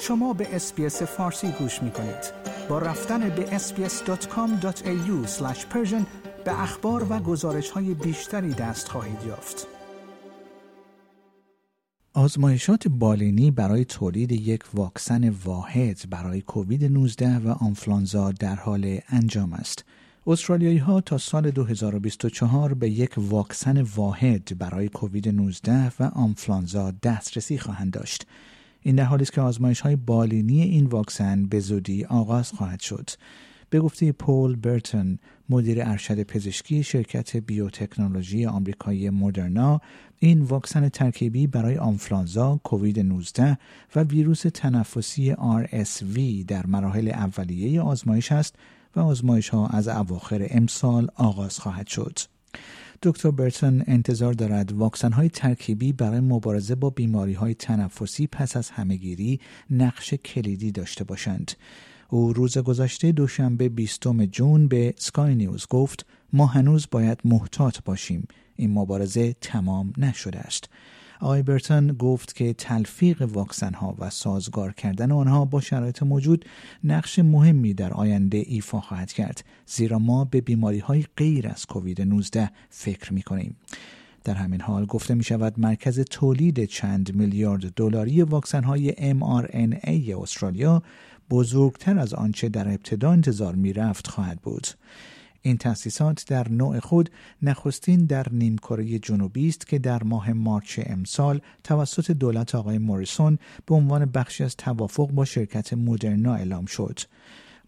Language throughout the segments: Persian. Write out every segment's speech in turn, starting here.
شما به اسپیس فارسی گوش می کنید. با رفتن به sbs.com.au به اخبار و گزارش های بیشتری دست خواهید یافت. آزمایشات بالینی برای تولید یک واکسن واحد برای کووید 19 و آنفلانزا در حال انجام است. استرالیایی ها تا سال 2024 به یک واکسن واحد برای کووید 19 و آنفلانزا دسترسی خواهند داشت. این در حالی است که آزمایش های بالینی این واکسن به زودی آغاز خواهد شد. به گفته پول برتون مدیر ارشد پزشکی شرکت بیوتکنولوژی آمریکایی مدرنا این واکسن ترکیبی برای آنفلانزا، کووید 19 و ویروس تنفسی RSV در مراحل اولیه آزمایش است و آزمایش ها از اواخر امسال آغاز خواهد شد. دکتر برتون انتظار دارد واکسن های ترکیبی برای مبارزه با بیماری های تنفسی پس از همهگیری نقش کلیدی داشته باشند. او روز گذشته دوشنبه 20 جون به سکای نیوز گفت ما هنوز باید محتاط باشیم این مبارزه تمام نشده است آقای برتن گفت که تلفیق واکسن ها و سازگار کردن آنها با شرایط موجود نقش مهمی در آینده ایفا خواهد کرد زیرا ما به بیماری های غیر از کووید 19 فکر می کنیم. در همین حال گفته می شود مرکز تولید چند میلیارد دلاری واکسن های mRNA استرالیا بزرگتر از آنچه در ابتدا انتظار می رفت خواهد بود. این تأسیسات در نوع خود نخستین در نیمکره جنوبی است که در ماه مارچ امسال توسط دولت آقای موریسون به عنوان بخشی از توافق با شرکت مدرنا اعلام شد.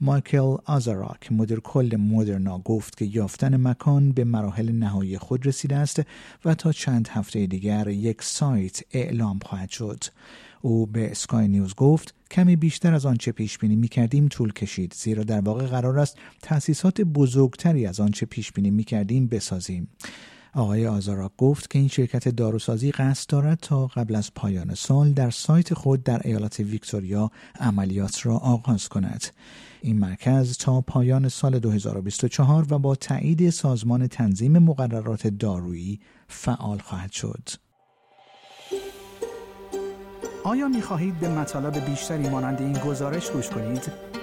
مایکل آزاراک مدیر کل مدرنا گفت که یافتن مکان به مراحل نهایی خود رسیده است و تا چند هفته دیگر یک سایت اعلام خواهد شد. او به اسکای نیوز گفت کمی بیشتر از آنچه پیش بینی می کردیم طول کشید زیرا در واقع قرار است تأسیسات بزرگتری از آنچه پیش بینی می کردیم بسازیم آقای آزاراک گفت که این شرکت داروسازی قصد دارد تا قبل از پایان سال در سایت خود در ایالت ویکتوریا عملیات را آغاز کند. این مرکز تا پایان سال 2024 و با تایید سازمان تنظیم مقررات دارویی فعال خواهد شد. آیا می خواهید به مطالب بیشتری مانند این گزارش گوش کنید؟